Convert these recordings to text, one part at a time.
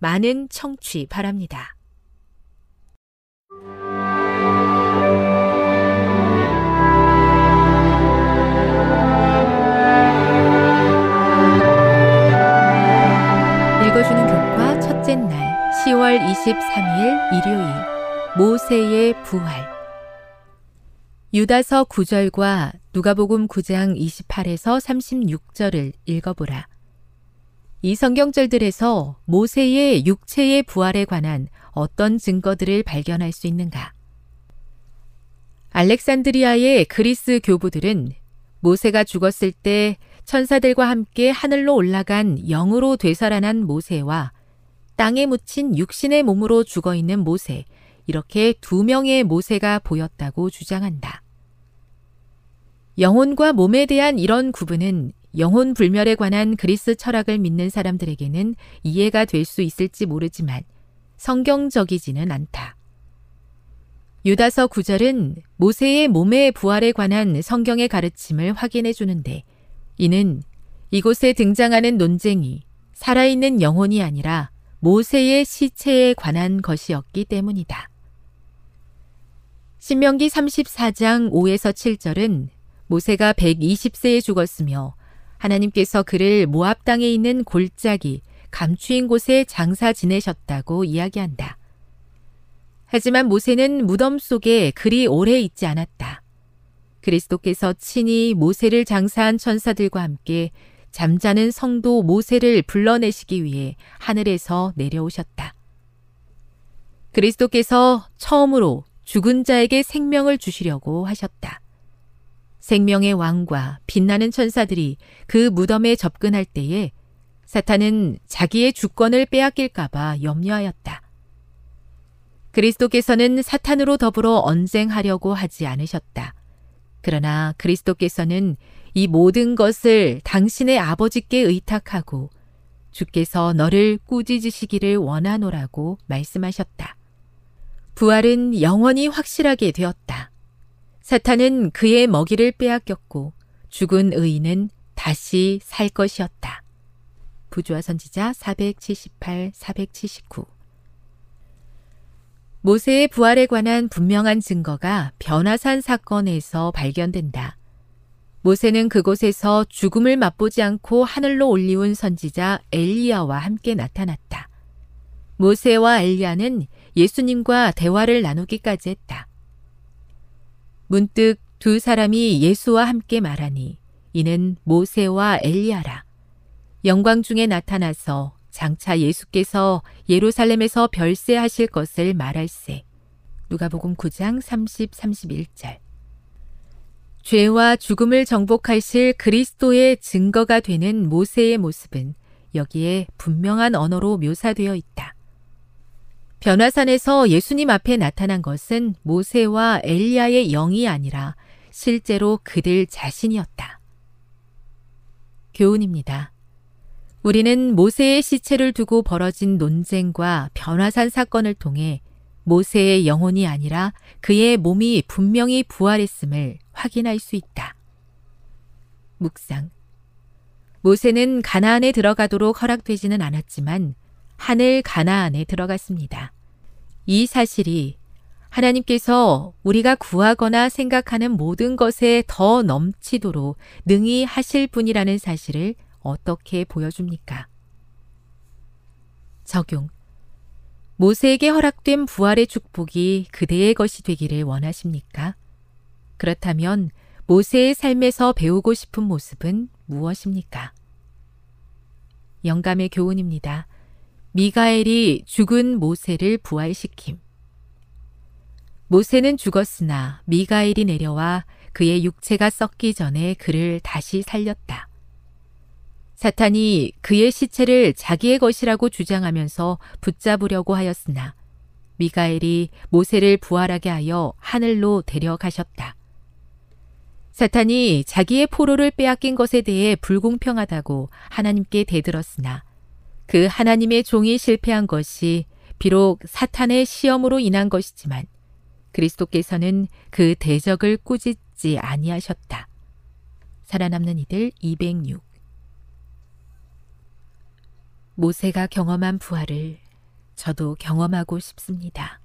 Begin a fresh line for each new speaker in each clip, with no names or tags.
많은 청취 바랍니다. 읽어주는 교과 첫째 날 10월 23일 일요일 모세의 부활 유다서 9절과 누가복음 9장 28에서 36절을 읽어보라. 이 성경절들에서 모세의 육체의 부활에 관한 어떤 증거들을 발견할 수 있는가? 알렉산드리아의 그리스 교부들은 모세가 죽었을 때 천사들과 함께 하늘로 올라간 영으로 되살아난 모세와 땅에 묻힌 육신의 몸으로 죽어 있는 모세, 이렇게 두 명의 모세가 보였다고 주장한다. 영혼과 몸에 대한 이런 구분은 영혼 불멸에 관한 그리스 철학을 믿는 사람들에게는 이해가 될 수 있을지 모르지만 성경적이지는 않다. 유다서 9절은 모세의 몸의 부활에 관한 성경의 가르침을 확인해 주는데 이는 이곳에 등장하는 논쟁이 살아있는 영혼이 아니라 모세의 시체에 관한 것이었기 때문이다. 신명기 34장 5에서 7절은 모세가 120세에 죽었으며 하나님께서 그를 모압 땅에 있는 골짜기 감추인 곳에 장사 지내셨다고 이야기한다. 하지만 모세는 무덤 속에 그리 오래 있지 않았다. 그리스도께서 친히 모세를 장사한 천사들과 함께 잠자는 성도 모세를 불러내시기 위해 하늘에서 내려오셨다. 그리스도께서 처음으로 죽은 자에게 생명을 주시려고 하셨다. 생명의 왕과 빛나는 천사들이 그 무덤에 접근할 때에 사탄은 자기의 주권을 빼앗길까봐 염려하였다. 그리스도께서는 사탄으로 더불어 언쟁하려고 하지 않으셨다. 그러나 그리스도께서는 이 모든 것을 당신의 아버지께 의탁하고 주께서 너를 꾸짖으시기를 원하노라고 말씀하셨다. 부활은 영원히 확실하게 되었다. 사탄은 그의 먹이를 빼앗겼고 죽은 의인은 다시 살 것이었다. 부조화 선지자 478, 479 모세의 부활에 관한 분명한 증거가 변화산 사건에서 발견된다. 모세는 그곳에서 죽음을 맛보지 않고 하늘로 올리운 선지자 엘리야와 함께 나타났다. 모세와 엘리야는 예수님과 대화를 나누기까지 했다. 문득 두 사람이 예수와 함께 말하니 이는 모세와 엘리야라. 영광 중에 나타나서 장차 예수께서 예루살렘에서 별세하실 것을 말할세. 누가복음 9장 30, 31절. 죄와 죽음을 정복하실 그리스도의 증거가 되는 모세의 모습은 여기에 분명한 언어로 묘사되어 있다. 변화산에서 예수님 앞에 나타난 것은 모세와 엘리야의 영이 아니라 실제로 그들 자신이었다. 교훈입니다. 우리는 모세의 시체를 두고 벌어진 논쟁과 변화산 사건을 통해 모세의 영혼이 아니라 그의 몸이 분명히 부활했음을 확인할 수 있다. 묵상. 모세는 가나안에 들어가도록 허락되지는 않았지만 하늘 가나안에 들어갔습니다. 이 사실이 하나님께서 우리가 구하거나 생각하는 모든 것에 더 넘치도록 능히 하실 분이라는 사실을 어떻게 보여줍니까? 적용. 모세에게 허락된 부활의 축복이 그대의 것이 되기를 원하십니까? 그렇다면 모세의 삶에서 배우고 싶은 모습은 무엇입니까? 영감의 교훈입니다. 미가엘이 죽은 모세를 부활시킴. 모세는 죽었으나 미가엘이 내려와 그의 육체가 썩기 전에 그를 다시 살렸다. 사탄이 그의 시체를 자기의 것이라고 주장하면서 붙잡으려고 하였으나 미가엘이 모세를 부활하게 하여 하늘로 데려가셨다. 사탄이 자기의 포로를 빼앗긴 것에 대해 불공평하다고 하나님께 대들었으나 그 하나님의 종이 실패한 것이 비록 사탄의 시험으로 인한 것이지만 그리스도께서는 그 대적을 꾸짖지 아니하셨다. 살아남는 이들 206 모세가 경험한 부활을 저도 경험하고 싶습니다.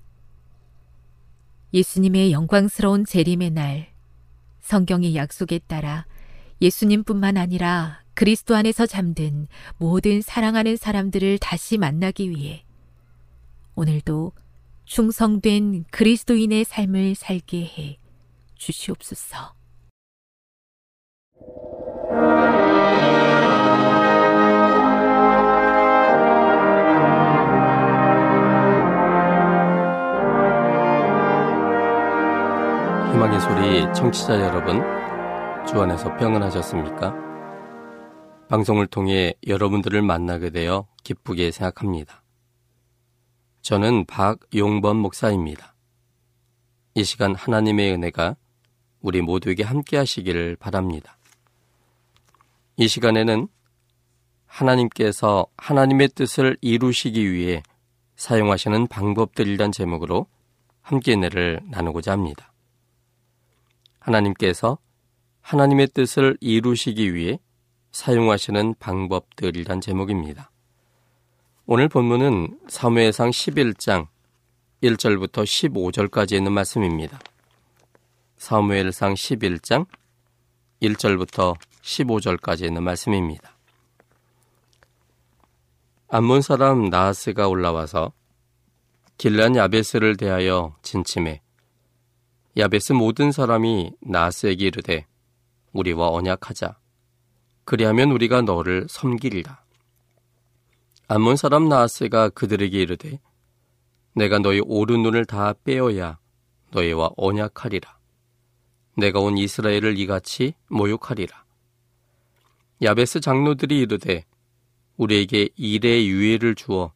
예수님의 영광스러운 재림의 날 성경의 약속에 따라 예수님뿐만 아니라 그리스도 안에서 잠든 모든 사랑하는 사람들을 다시 만나기 위해 오늘도 충성된 그리스도인의 삶을 살게 해 주시옵소서.
희망의 소리 청취자 여러분, 주 안에서 평안하셨습니까? 방송을 통해 여러분들을 만나게 되어 기쁘게 생각합니다. 저는 박용범 목사입니다. 이 시간 하나님의 은혜가 우리 모두에게 함께 하시기를 바랍니다. 이 시간에는 하나님께서 하나님의 뜻을 이루시기 위해 사용하시는 방법들이란 제목으로 함께 은혜를 나누고자 합니다. 하나님께서 하나님의 뜻을 이루시기 위해 사용하시는 방법들이란 제목입니다. 오늘 본문은 사무엘상 11장 1절부터 15절까지 있는 말씀입니다. 사무엘상 11장 1절부터 15절까지 있는 말씀입니다. 암몬 사람 나하스가 올라와서 길란 야베스를 대하여 진침해 야베스 모든 사람이 나스에게 이르되 우리와 언약하자. 그리하면 우리가 너를 섬기리라. 암몬 사람 나스가 그들에게 이르되 내가 너희 오른 눈을 다 빼어야 너희와 언약하리라. 내가 온 이스라엘을 이같이 모욕하리라. 야베스 장로들이 이르되 우리에게 일의 유예를 주어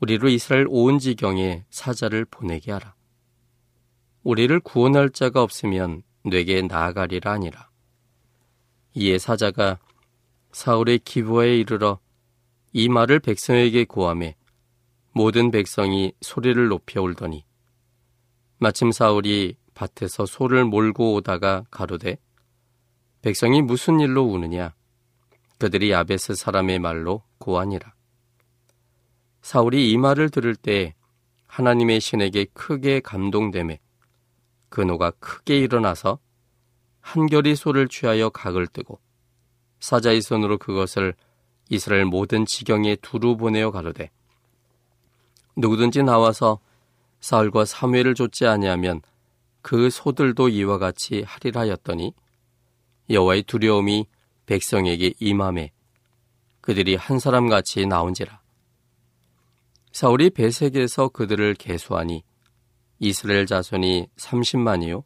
우리로 이스라엘 온 지경에 사자를 보내게 하라. 우리를 구원할 자가 없으면 뇌게 나아가리라 아니라. 이에 사자가 사울의 기부에 이르러 이 말을 백성에게 고함해 모든 백성이 소리를 높여 울더니 마침 사울이 밭에서 소를 몰고 오다가 가로되 백성이 무슨 일로 우느냐? 그들이 야베스 사람의 말로 고하니라. 사울이 이 말을 들을 때 하나님의 신에게 크게 감동됨에 그노가 크게 일어나서 한결이 소를 취하여 각을 뜨고 사자의 손으로 그것을 이스라엘 모든 지경에 두루 보내어 가로되 누구든지 나와서 사울과 사무엘을 좇지 아니하면 그 소들도 이와 같이 하리라 하였더니 여호와의 두려움이 백성에게 임함에 그들이 한 사람 같이 나온지라 사울이 배색에서 그들을 계수하니 이스라엘 자손이 30만이요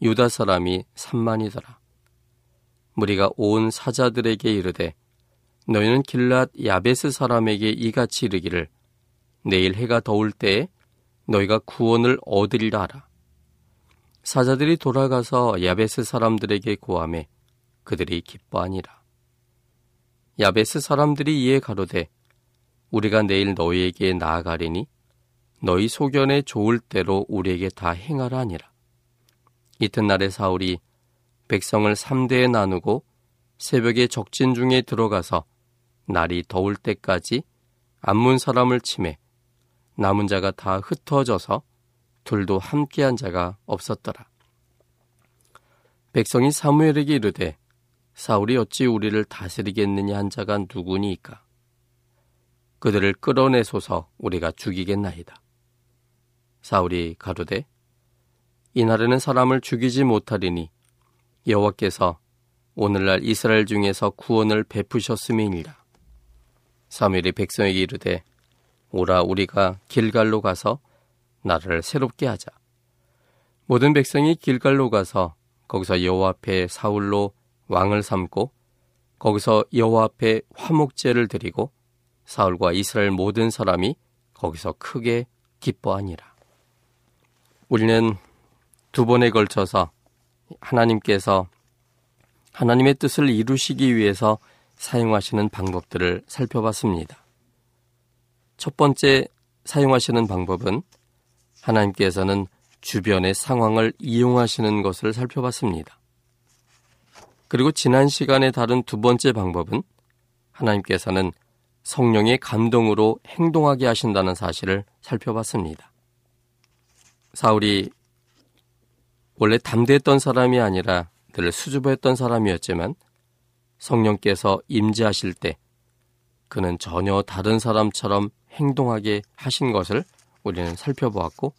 유다 사람이 3만이더라. 무리가 온 사자들에게 이르되 너희는 길랏 야베스 사람에게 이같이 이르기를 내일 해가 더울 때에 너희가 구원을 얻으리라 하라. 사자들이 돌아가서 야베스 사람들에게 고함해 그들이 기뻐하니라. 야베스 사람들이 이에 가로되 우리가 내일 너희에게 나아가리니 너희 소견에 좋을 대로 우리에게 다 행하라 하니라. 이튿날에 사울이 백성을 삼대에 나누고 새벽에 적진 중에 들어가서 날이 더울 때까지 안문 사람을 치매 남은 자가 다 흩어져서 둘도 함께한 자가 없었더라. 백성이 사무엘에게 이르되 사울이 어찌 우리를 다스리겠느냐 한 자가 누구니까? 그들을 끌어내소서 우리가 죽이겠나이다. 사울이 가로되 이날에는 사람을 죽이지 못하리니 여호와께서 오늘날 이스라엘 중에서 구원을 베푸셨음이니라. 사무엘이 백성에게 이르되 오라 우리가 길갈로 가서 나라를 새롭게 하자. 모든 백성이 길갈로 가서 거기서 여호와 앞에 사울로 왕을 삼고 거기서 여호와 앞에 화목제를 드리고 사울과 이스라엘 모든 사람이 거기서 크게 기뻐하니라. 우리는 두 번에 걸쳐서 하나님께서 하나님의 뜻을 이루시기 위해서 사용하시는 방법들을 살펴봤습니다. 첫 번째 사용하시는 방법은 하나님께서는 주변의 상황을 이용하시는 것을 살펴봤습니다. 그리고 지난 시간에 다룬 두 번째 방법은 하나님께서는 성령의 감동으로 행동하게 하신다는 사실을 살펴봤습니다. 사울이 원래 담대했던 사람이 아니라 늘 수줍어했던 사람이었지만 성령께서 임재하실 때 그는 전혀 다른 사람처럼 행동하게 하신 것을 우리는 살펴보았고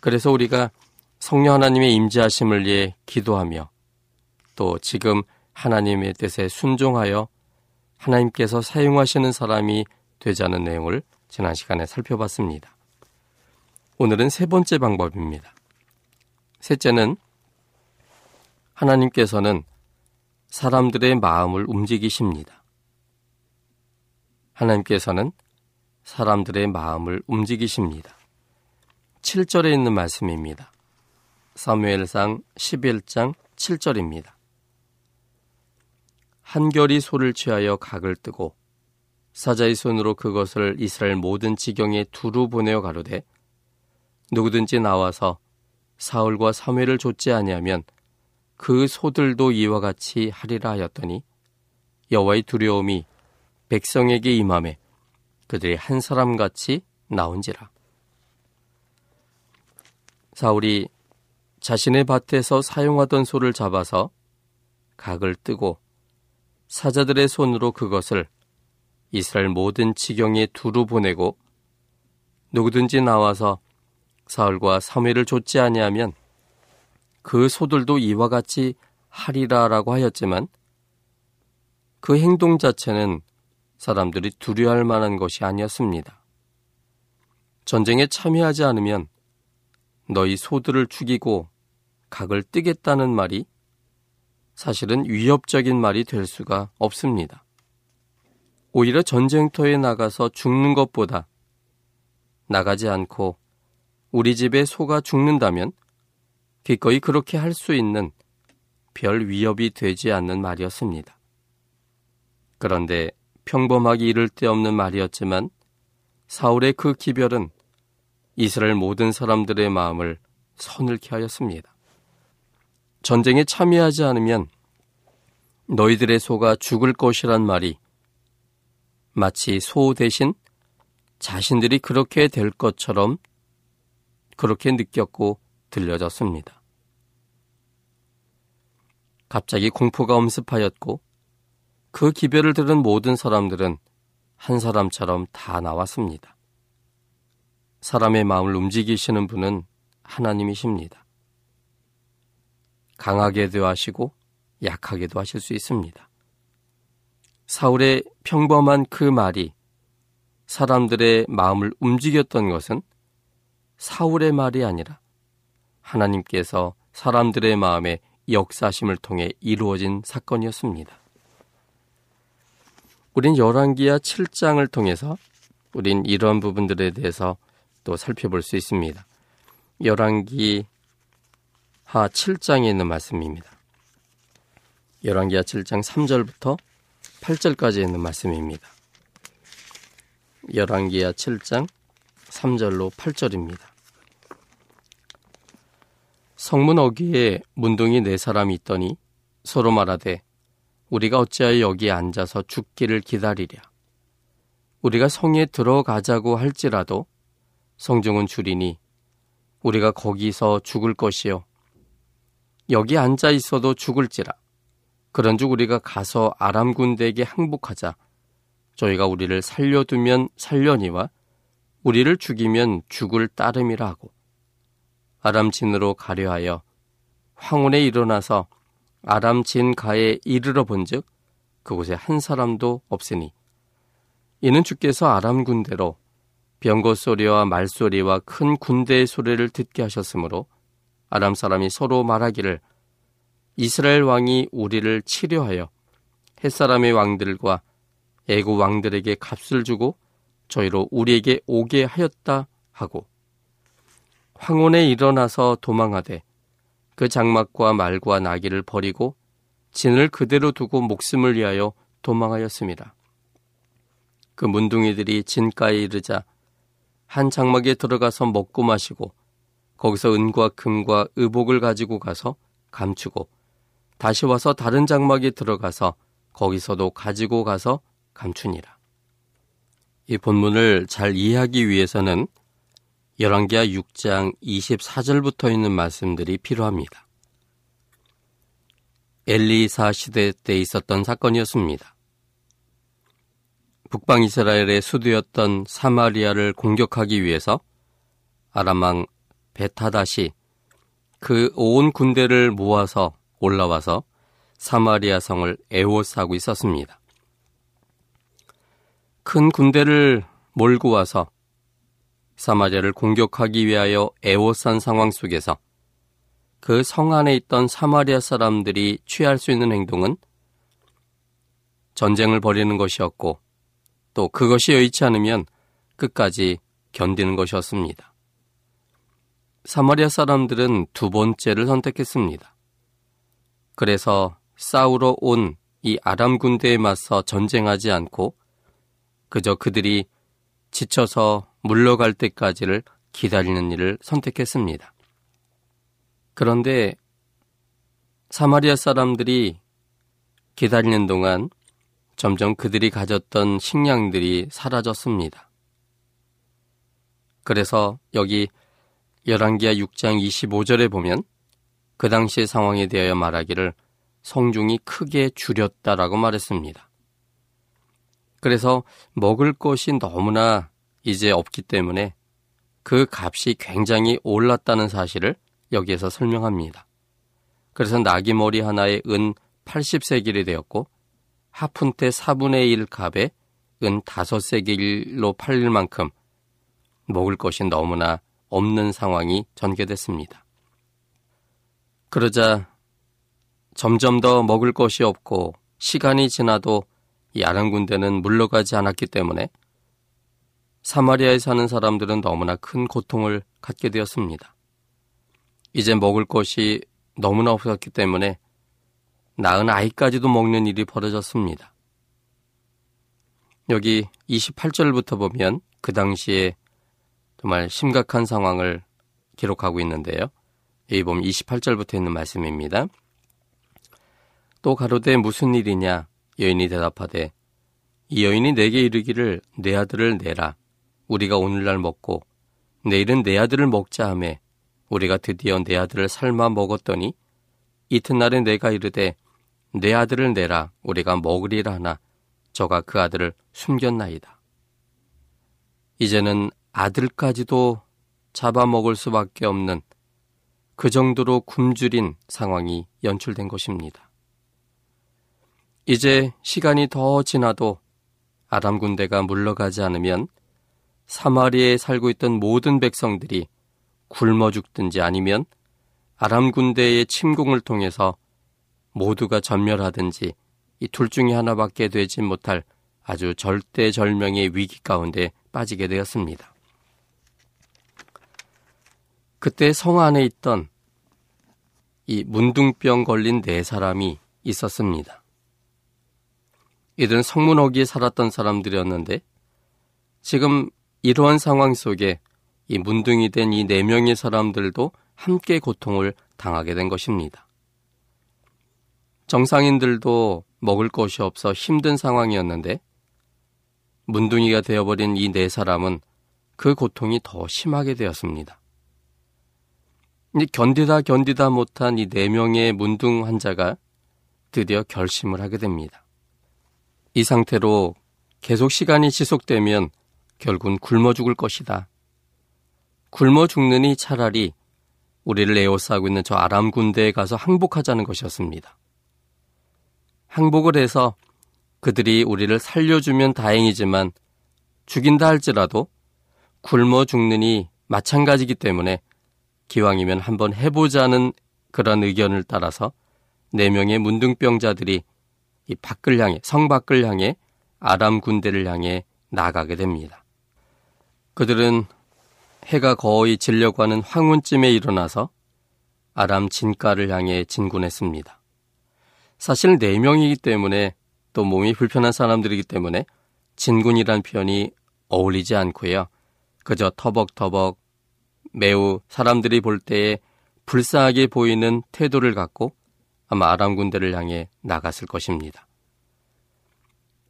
그래서 우리가 성령 하나님의 임재하심을 위해 기도하며 또 지금 하나님의 뜻에 순종하여 하나님께서 사용하시는 사람이 되자는 내용을 지난 시간에 살펴봤습니다. 오늘은 세 번째 방법입니다. 셋째는 하나님께서는 사람들의 마음을 움직이십니다. 하나님께서는 사람들의 마음을 움직이십니다. 7절에 있는 말씀입니다. 사무엘상 11장 7절입니다. 한결이 소를 취하여 각을 뜨고 사자의 손으로 그것을 이스라엘 모든 지경에 두루 보내어 가로되 누구든지 나와서 사울과 사무엘을 좇지 아니하면 그 소들도 이와 같이 하리라 하였더니 여호와의 두려움이 백성에게 임함에 그들이 한 사람 같이 나온지라. 사울이 자신의 밭에서 사용하던 소를 잡아서 각을 뜨고 사자들의 손으로 그것을 이스라엘 모든 지경에 두루 보내고 누구든지 나와서 사울과 사무엘을 좇지 아니하면 그 소들도 이와 같이 하리라라고 하였지만 그 행동 자체는 사람들이 두려워할 만한 것이 아니었습니다. 전쟁에 참여하지 않으면 너희 소들을 죽이고 각을 뜨겠다는 말이 사실은 위협적인 말이 될 수가 없습니다. 오히려 전쟁터에 나가서 죽는 것보다 나가지 않고 우리 집에 소가 죽는다면 기꺼이 그렇게 할 수 있는 별 위협이 되지 않는 말이었습니다. 그런데 평범하기 이를 데 없는 말이었지만 사울의 그 기별은 이스라엘 모든 사람들의 마음을 서늘케 하였습니다. 전쟁에 참여하지 않으면 너희들의 소가 죽을 것이란 말이 마치 소 대신 자신들이 그렇게 될 것처럼 그렇게 느꼈고 들려졌습니다. 갑자기 공포가 엄습하였고 그 기별을 들은 모든 사람들은 한 사람처럼 다 나왔습니다. 사람의 마음을 움직이시는 분은 하나님이십니다. 강하게도 하시고 약하게도 하실 수 있습니다. 사울의 평범한 그 말이 사람들의 마음을 움직였던 것은 사울의 말이 아니라 하나님께서 사람들의 마음에 역사심을 통해 이루어진 사건이었습니다. 우린 열왕기야 7장을 통해서 우린 이런 부분들에 대해서 또 살펴볼 수 있습니다. 열왕기 하 7장에 있는 말씀입니다. 열왕기하 7장 3절부터 8절까지 있는 말씀입니다. 열왕기하 7장 3절로 8절입니다. 성문 어귀에 문둥이 네 사람이 있더니 서로 말하되 우리가 어찌하여 여기에 앉아서 죽기를 기다리랴. 우리가 성에 들어가자고 할지라도 성중은 줄이니 우리가 거기서 죽을 것이요. 여기 앉아 있어도 죽을지라. 그런즉 우리가 가서 아람 군대에게 항복하자. 저희가 우리를 살려두면 살려니와 우리를 죽이면 죽을 따름이라 하고 아람 진으로 가려 하여 황혼에 일어나서 아람 진 가에 이르러 본즉 그곳에 한 사람도 없으니 이는 주께서 아람 군대로 병거 소리와 말 소리와 큰 군대의 소리를 듣게 하셨으므로 아람 사람이 서로 말하기를 이스라엘 왕이 우리를 치료하여 햇사람의 왕들과 애고 왕들에게 값을 주고 저희로 우리에게 오게 하였다 하고 황혼에 일어나서 도망하되 그 장막과 말과 나귀를 버리고 진을 그대로 두고 목숨을 위하여 도망하였습니다. 그 문둥이들이 진가에 이르자 한 장막에 들어가서 먹고 마시고 거기서 은과 금과 의복을 가지고 가서 감추고 다시 와서 다른 장막에 들어가서 거기서도 가지고 가서 감추니라. 이 본문을 잘 이해하기 위해서는 열왕기하 6장 24절부터 있는 말씀들이 필요합니다. 엘리사 시대 때 있었던 사건이었습니다. 북방 이스라엘의 수도였던 사마리아를 공격하기 위해서 아람왕 베타다시 그 온 군대를 모아서 올라와서 사마리아 성을 에워싸고 있었습니다. 큰 군대를 몰고 와서 사마리아를 공격하기 위하여 에워싼 상황 속에서 그 성 안에 있던 사마리아 사람들이 취할 수 있는 행동은 전쟁을 벌이는 것이었고 또 그것이 여의치 않으면 끝까지 견디는 것이었습니다. 사마리아 사람들은 두 번째를 선택했습니다. 그래서 싸우러 온 이 아람 군대에 맞서 전쟁하지 않고 그저 그들이 지쳐서 물러갈 때까지를 기다리는 일을 선택했습니다. 그런데 사마리아 사람들이 기다리는 동안 점점 그들이 가졌던 식량들이 사라졌습니다. 그래서 여기 열왕기하 6장 25절에 보면 그 당시의 상황에 대하여 말하기를 성중이 크게 줄였다라고 말했습니다. 그래서 먹을 것이 너무나 이제 없기 때문에 그 값이 굉장히 올랐다는 사실을 여기에서 설명합니다. 그래서 나귀 머리 하나에 은 80세길이 되었고 하푼테 4분의 1 값에 은 5세길로 팔릴 만큼 먹을 것이 너무나 없는 상황이 전개됐습니다. 그러자 점점 더 먹을 것이 없고 시간이 지나도 이 아람 군대는 물러가지 않았기 때문에 사마리아에 사는 사람들은 너무나 큰 고통을 갖게 되었습니다. 이제 먹을 것이 너무나 없었기 때문에 낳은 아이까지도 먹는 일이 벌어졌습니다. 여기 28절부터 보면 그 당시에 정말 심각한 상황을 기록하고 있는데요. 여기 보면 28절부터 있는 말씀입니다. 또 가로되 무슨 일이냐? 여인이 대답하되 이 여인이 내게 이르기를 내 아들을 내라. 우리가 오늘날 먹고 내일은 내 아들을 먹자 하매 우리가 드디어 내 아들을 삶아 먹었더니 이튿날에 내가 이르되 내 아들을 내라 우리가 먹으리라 하나 저가 그 아들을 숨겼나이다. 이제는 아들까지도 잡아먹을 수밖에 없는 그 정도로 굶주린 상황이 연출된 것입니다. 이제 시간이 더 지나도 아람 군대가 물러가지 않으면 사마리에 살고 있던 모든 백성들이 굶어 죽든지 아니면 아람 군대의 침공을 통해서 모두가 전멸하든지 이 둘 중에 하나밖에 되지 못할 아주 절대절명의 위기 가운데 빠지게 되었습니다. 그때 성 안에 있던 이 문둥병 걸린 네 사람이 있었습니다. 이들은 성문어기에 살았던 사람들이었는데 지금 이러한 상황 속에 이 문둥이 된 이 네 명의 사람들도 함께 고통을 당하게 된 것입니다. 정상인들도 먹을 것이 없어 힘든 상황이었는데 문둥이가 되어버린 이 네 사람은 그 고통이 더 심하게 되었습니다. 견디다 견디다 못한 이 네 명의 문둥 환자가 드디어 결심을 하게 됩니다. 이 상태로 계속 시간이 지속되면 결국은 굶어 죽을 것이다. 굶어 죽느니 차라리 우리를 에워싸고 있는 저 아람 군대에 가서 항복하자는 것이었습니다. 항복을 해서 그들이 우리를 살려주면 다행이지만 죽인다 할지라도 굶어 죽느니 마찬가지기 때문에 기왕이면 한번 해보자는 그런 의견을 따라서 네 명의 문둥병자들이 이 밖을 향해 성 밖을 향해 아람 군대를 향해 나가게 됩니다. 그들은 해가 거의 질려고 하는 황혼쯤에 일어나서 아람 진가를 향해 진군했습니다. 사실 네 명이기 때문에 또 몸이 불편한 사람들이기 때문에 진군이란 표현이 어울리지 않고요. 그저 터벅터벅 매우 사람들이 볼 때에 불쌍하게 보이는 태도를 갖고 아마 아람 군대를 향해 나갔을 것입니다.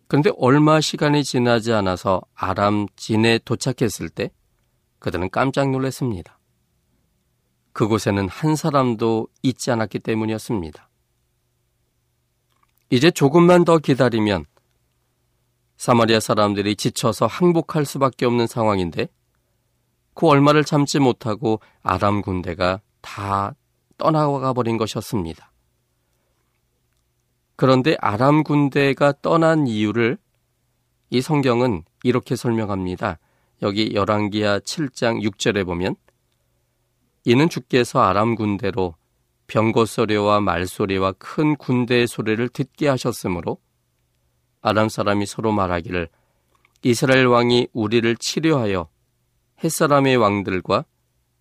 그런데 얼마 시간이 지나지 않아서 아람 진에 도착했을 때 그들은 깜짝 놀랐습니다. 그곳에는 한 사람도 있지 않았기 때문이었습니다. 이제 조금만 더 기다리면 사마리아 사람들이 지쳐서 항복할 수밖에 없는 상황인데 그 얼마를 참지 못하고 아람 군대가 다 떠나가 버린 것이었습니다. 그런데 아람 군대가 떠난 이유를 이 성경은 이렇게 설명합니다. 여기 열왕기하 7장 6절에 보면 이는 주께서 아람 군대로 병거 소리와 말 소리와 큰 군대의 소리를 듣게 하셨으므로 아람 사람이 서로 말하기를 이스라엘 왕이 우리를 치료하여 햇사람의 왕들과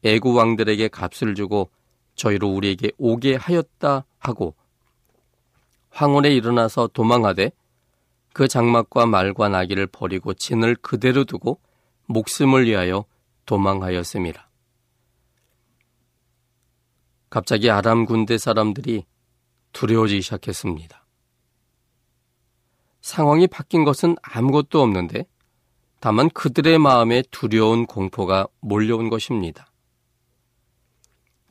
애구 왕들에게 값을 주고 저희로 우리에게 오게 하였다 하고 황혼에 일어나서 도망하되 그 장막과 말과 나귀를 버리고 진을 그대로 두고 목숨을 위하여 도망하였습니다. 갑자기 아람 군대 사람들이 두려워지기 시작했습니다. 상황이 바뀐 것은 아무것도 없는데 다만 그들의 마음에 두려운 공포가 몰려온 것입니다.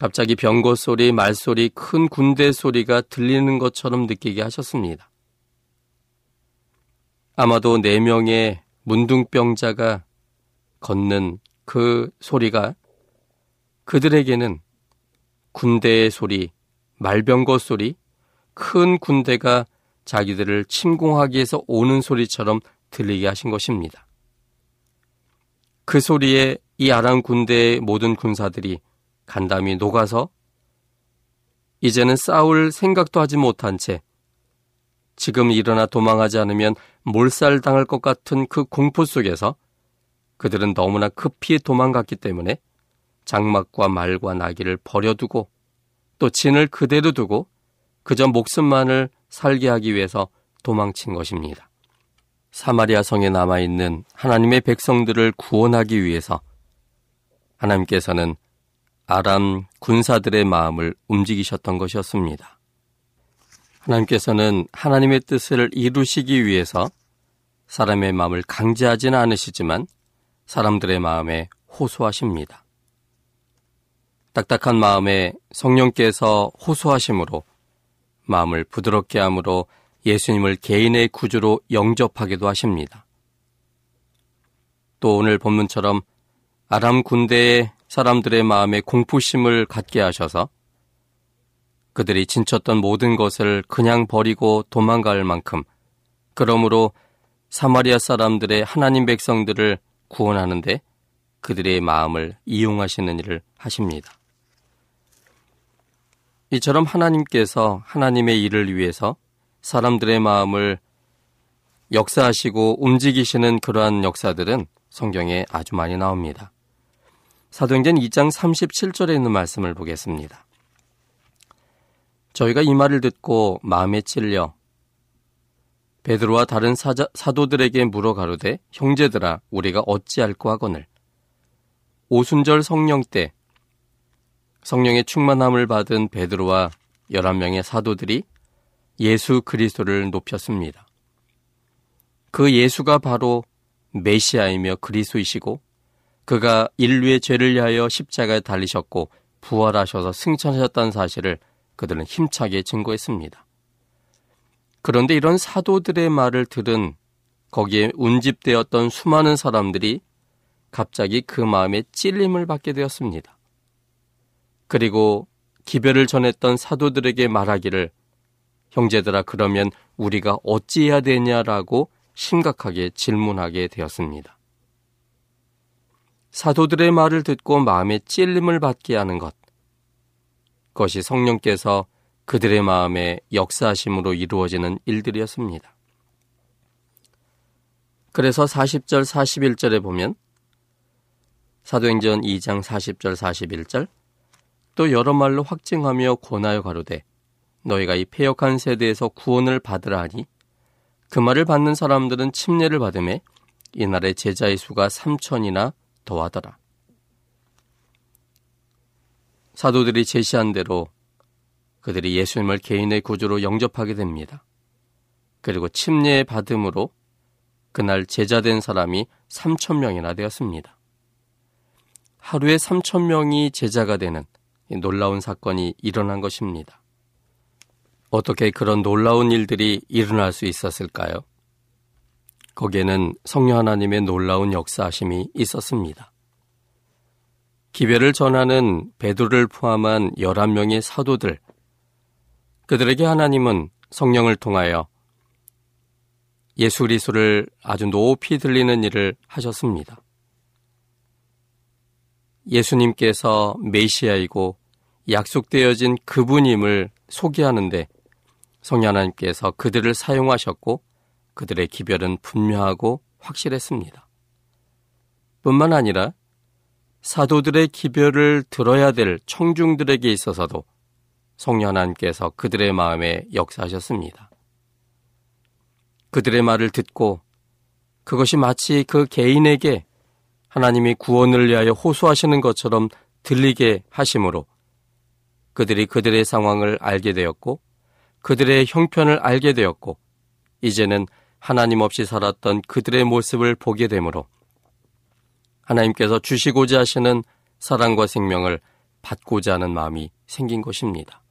갑자기 병거 소리, 말소리, 큰 군대 소리가 들리는 것처럼 느끼게 하셨습니다. 아마도 네 명의 문둥병자가 걷는 그 소리가 그들에게는 군대의 소리, 말병거 소리, 큰 군대가 자기들을 침공하기 위해서 오는 소리처럼 들리게 하신 것입니다. 그 소리에 이 아람 군대의 모든 군사들이 간담이 녹아서 이제는 싸울 생각도 하지 못한 채 지금 일어나 도망하지 않으면 몰살당할 것 같은 그 공포 속에서 그들은 너무나 급히 도망갔기 때문에 장막과 말과 나귀를 버려두고 또 진을 그대로 두고 그저 목숨만을 살게 하기 위해서 도망친 것입니다. 사마리아 성에 남아있는 하나님의 백성들을 구원하기 위해서 하나님께서는 아람 군사들의 마음을 움직이셨던 것이었습니다. 하나님께서는 하나님의 뜻을 이루시기 위해서 사람의 마음을 강제하지는 않으시지만 사람들의 마음에 호소하십니다. 딱딱한 마음에 성령께서 호소하심으로 마음을 부드럽게 함으로 예수님을 개인의 구주로 영접하기도 하십니다. 또 오늘 본문처럼 아람 군대의 사람들의 마음에 공포심을 갖게 하셔서 그들이 진쳤던 모든 것을 그냥 버리고 도망갈 만큼 그러므로 사마리아 사람들의 하나님 백성들을 구원하는데 그들의 마음을 이용하시는 일을 하십니다. 이처럼 하나님께서 하나님의 일을 위해서 사람들의 마음을 역사하시고 움직이시는 그러한 역사들은 성경에 아주 많이 나옵니다. 사도행전 2장 37절에 있는 말씀을 보겠습니다. 저희가 이 말을 듣고 마음에 찔려 베드로와 다른 사자, 사도들에게 물어 가로되 형제들아 우리가 어찌할꼬 하거늘 오순절 성령 때 성령의 충만함을 받은 베드로와 11명의 사도들이 예수 그리스도를 높였습니다. 그 예수가 바로 메시아이며 그리스도이시고 그가 인류의 죄를 위하여 십자가에 달리셨고 부활하셔서 승천하셨다는 사실을 그들은 힘차게 증거했습니다. 그런데 이런 사도들의 말을 들은 거기에 운집되었던 수많은 사람들이 갑자기 그 마음에 찔림을 받게 되었습니다. 그리고 기별을 전했던 사도들에게 말하기를 형제들아 그러면 우리가 어찌해야 되냐라고 심각하게 질문하게 되었습니다. 사도들의 말을 듣고 마음에 찔림을 받게 하는 것. 그것이 성령께서 그들의 마음에 역사하심으로 이루어지는 일들이었습니다. 그래서 40절, 41절에 보면 사도행전 2장 40절, 41절 또 여러 말로 확증하며 권하여 가로되 너희가 이 폐역한 세대에서 구원을 받으라 하니 그 말을 받는 사람들은 침례를 받음에 이날의 제자의 수가 3천이나 더하더라. 사도들이 제시한 대로 그들이 예수님을 개인의 구주로 영접하게 됩니다. 그리고 침례 받음으로 그날 제자된 사람이 3천 명이나 되었습니다. 하루에 3천 명이 제자가 되는 놀라운 사건이 일어난 것입니다. 어떻게 그런 놀라운 일들이 일어날 수 있었을까요? 거기에는 성령 하나님의 놀라운 역사하심이 있었습니다. 기별을 전하는 베드로를 포함한 11명의 사도들, 그들에게 하나님은 성령을 통하여 예수 그리스도를 아주 높이 들리는 일을 하셨습니다. 예수님께서 메시아이고 약속되어진 그분임을 소개하는데 성령 하나님께서 그들을 사용하셨고 그들의 기별은 분명하고 확실했습니다. 뿐만 아니라 사도들의 기별을 들어야 될 청중들에게 있어서도 성령 하나님께서 그들의 마음에 역사하셨습니다. 그들의 말을 듣고 그것이 마치 그 개인에게 하나님이 구원을 위하여 호소하시는 것처럼 들리게 하심으로 그들이 그들의 상황을 알게 되었고 그들의 형편을 알게 되었고 이제는 하나님 없이 살았던 그들의 모습을 보게 되므로 하나님께서 주시고자 하시는 사랑과 생명을 받고자 하는 마음이 생긴 것입니다.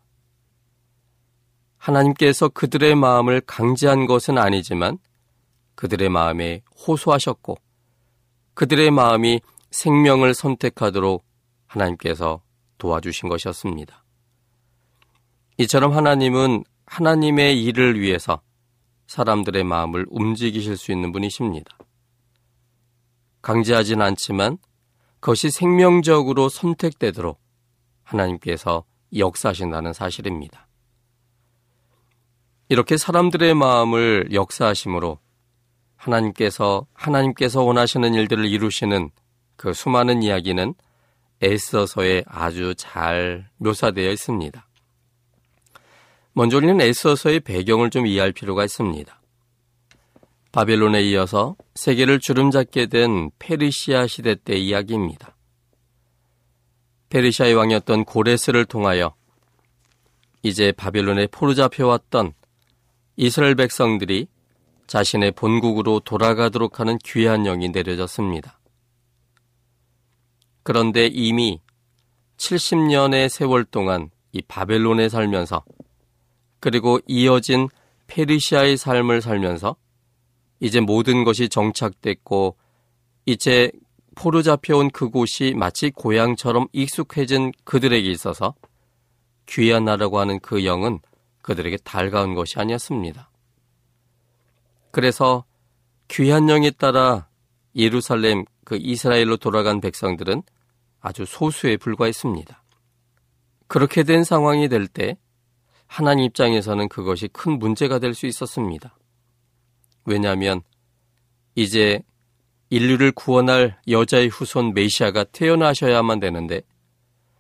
하나님께서 그들의 마음을 강제한 것은 아니지만 그들의 마음에 호소하셨고 그들의 마음이 생명을 선택하도록 하나님께서 도와주신 것이었습니다. 이처럼 하나님은 하나님의 일을 위해서 사람들의 마음을 움직이실 수 있는 분이십니다. 강제하진 않지만 그것이 생명적으로 선택되도록 하나님께서 역사하신다는 사실입니다. 이렇게 사람들의 마음을 역사하심으로 하나님께서 하나님께서 원하시는 일들을 이루시는 그 수많은 이야기는 에스더서에 아주 잘 묘사되어 있습니다. 먼저 우리는 에스더서의 배경을 좀 이해할 필요가 있습니다. 바벨론에 이어서 세계를 주름잡게 된 페르시아 시대 때 이야기입니다. 페르시아의 왕이었던 고레스를 통하여 이제 바벨론에 포로 잡혀왔던 이스라엘 백성들이 자신의 본국으로 돌아가도록 하는 귀한 영이 내려졌습니다. 그런데 이미 70년의 세월 동안 이 바벨론에 살면서 그리고 이어진 페르시아의 삶을 살면서 이제 모든 것이 정착됐고 이제 포로 잡혀온 그곳이 마치 고향처럼 익숙해진 그들에게 있어서 귀한 나라고 하는 그 영은 그들에게 달가운 것이 아니었습니다. 그래서 귀한 영에 따라 예루살렘 그 이스라엘로 돌아간 백성들은 아주 소수에 불과했습니다. 그렇게 된 상황이 될 때 하나님 입장에서는 그것이 큰 문제가 될 수 있었습니다. 왜냐하면 이제 인류를 구원할 여자의 후손 메시아가 태어나셔야만 되는데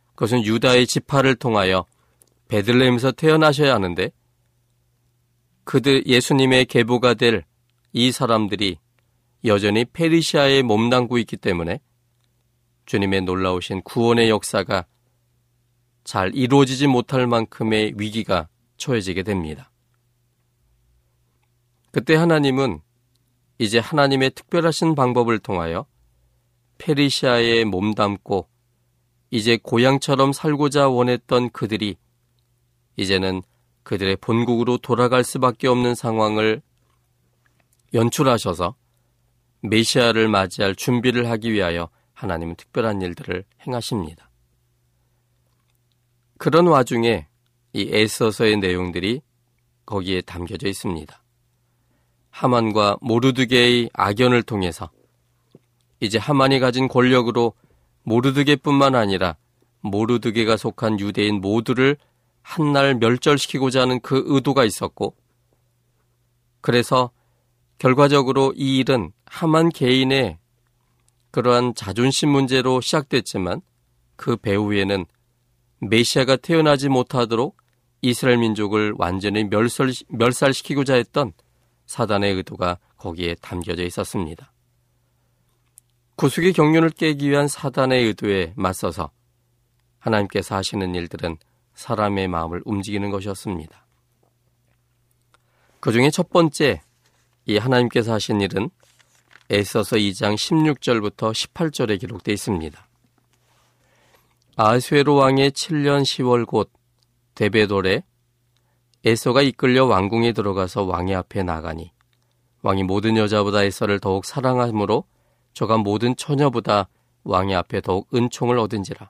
그것은 유다의 지파를 통하여 베들레헴에서 태어나셔야 하는데 그들 예수님의 계보가 될 이 사람들이 여전히 페르시아에 몸담고 있기 때문에 주님의 놀라우신 구원의 역사가 잘 이루어지지 못할 만큼의 위기가 처해지게 됩니다. 그때 하나님은 이제 하나님의 특별하신 방법을 통하여 페르시아에 몸담고 이제 고향처럼 살고자 원했던 그들이 이제는 그들의 본국으로 돌아갈 수밖에 없는 상황을 연출하셔서 메시아를 맞이할 준비를 하기 위하여 하나님은 특별한 일들을 행하십니다. 그런 와중에 이 에서서의 내용들이 거기에 담겨져 있습니다. 하만과 모르드게의 악연을 통해서 이제 하만이 가진 권력으로 모르드게뿐만 아니라 모르드게가 속한 유대인 모두를 한날 멸절시키고자 하는 그 의도가 있었고 그래서 결과적으로 이 일은 하만 개인의 그러한 자존심 문제로 시작됐지만 그 배후에는 메시아가 태어나지 못하도록 이스라엘 민족을 완전히 멸설, 멸살시키고자 했던 사단의 의도가 거기에 담겨져 있었습니다. 구속의 경륜을 깨기 위한 사단의 의도에 맞서서 하나님께서 하시는 일들은 사람의 마음을 움직이는 것이었습니다. 그 중에 첫 번째, 이 하나님께서 하신 일은 에서서 2장 16절부터 18절에 기록되어 있습니다. 아스웨로 왕의 7년 10월 곧 데베돌에 에서가 이끌려 왕궁에 들어가서 왕의 앞에 나가니 왕이 모든 여자보다 에서를 더욱 사랑하므로 저가 모든 처녀보다 왕의 앞에 더욱 은총을 얻은지라.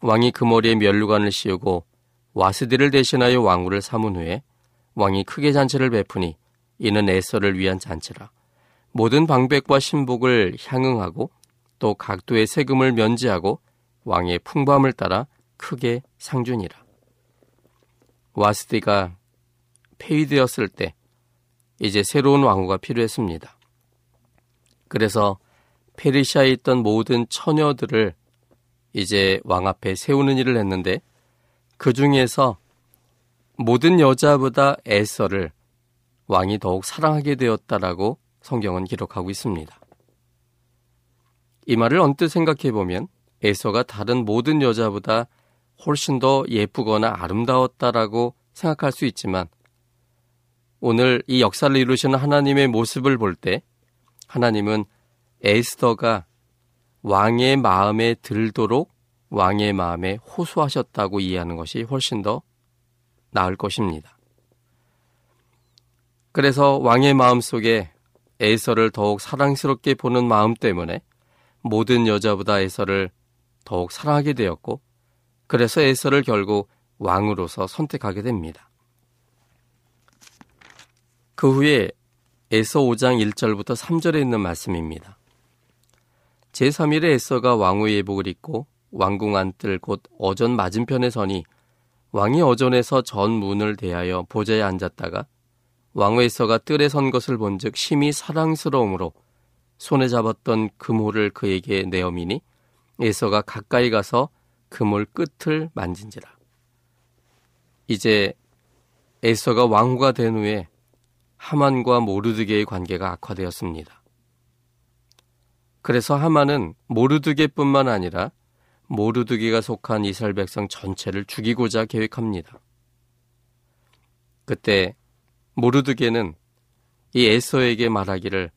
왕이 그 머리에 멸류관을 씌우고 와스디를 대신하여 왕후를 삼은 후에 왕이 크게 잔치를 베푸니 이는 에서를 위한 잔치라. 모든 방백과 신복을 향응하고 또 각도의 세금을 면제하고 왕의 풍부함을 따라 크게 상준이라 와스디가 폐위되었을 때 이제 새로운 왕후가 필요했습니다. 그래서 페르시아에 있던 모든 처녀들을 이제 왕 앞에 세우는 일을 했는데 그 중에서 모든 여자보다 에서를 왕이 더욱 사랑하게 되었다라고 성경은 기록하고 있습니다. 이 말을 언뜻 생각해 보면 에서가 다른 모든 여자보다 훨씬 더 예쁘거나 아름다웠다라고 생각할 수 있지만 오늘 이 역사를 이루시는 하나님의 모습을 볼 때 하나님은 에스더가 왕의 마음에 들도록 왕의 마음에 호소하셨다고 이해하는 것이 훨씬 더 나을 것입니다. 그래서 왕의 마음 속에 에서를 더욱 사랑스럽게 보는 마음 때문에 모든 여자보다 에서를 더욱 사랑하게 되었고 그래서 에서를 결국 왕으로서 선택하게 됩니다. 그 후에 에서 5장 1절부터 3절에 있는 말씀입니다. 제3일에 에서가 왕후의 예복을 입고 왕궁 안뜰 곧 어전 맞은편에 서니 왕이 어전에서 전 문을 대하여 보좌에 앉았다가 왕후 에서가 뜰에 선 것을 본즉 심히 사랑스러움으로 손에 잡았던 금호를 그에게 내어미니 에서가 가까이 가서 금홀 끝을 만진지라. 이제 에서가 왕후가 된 후에 하만과 모르드게의 관계가 악화되었습니다. 그래서 하만은 모르드게뿐만 아니라 모르드게가 속한 이스라엘 백성 전체를 죽이고자 계획합니다. 그때 모르드게는 이 에서에게 말하기를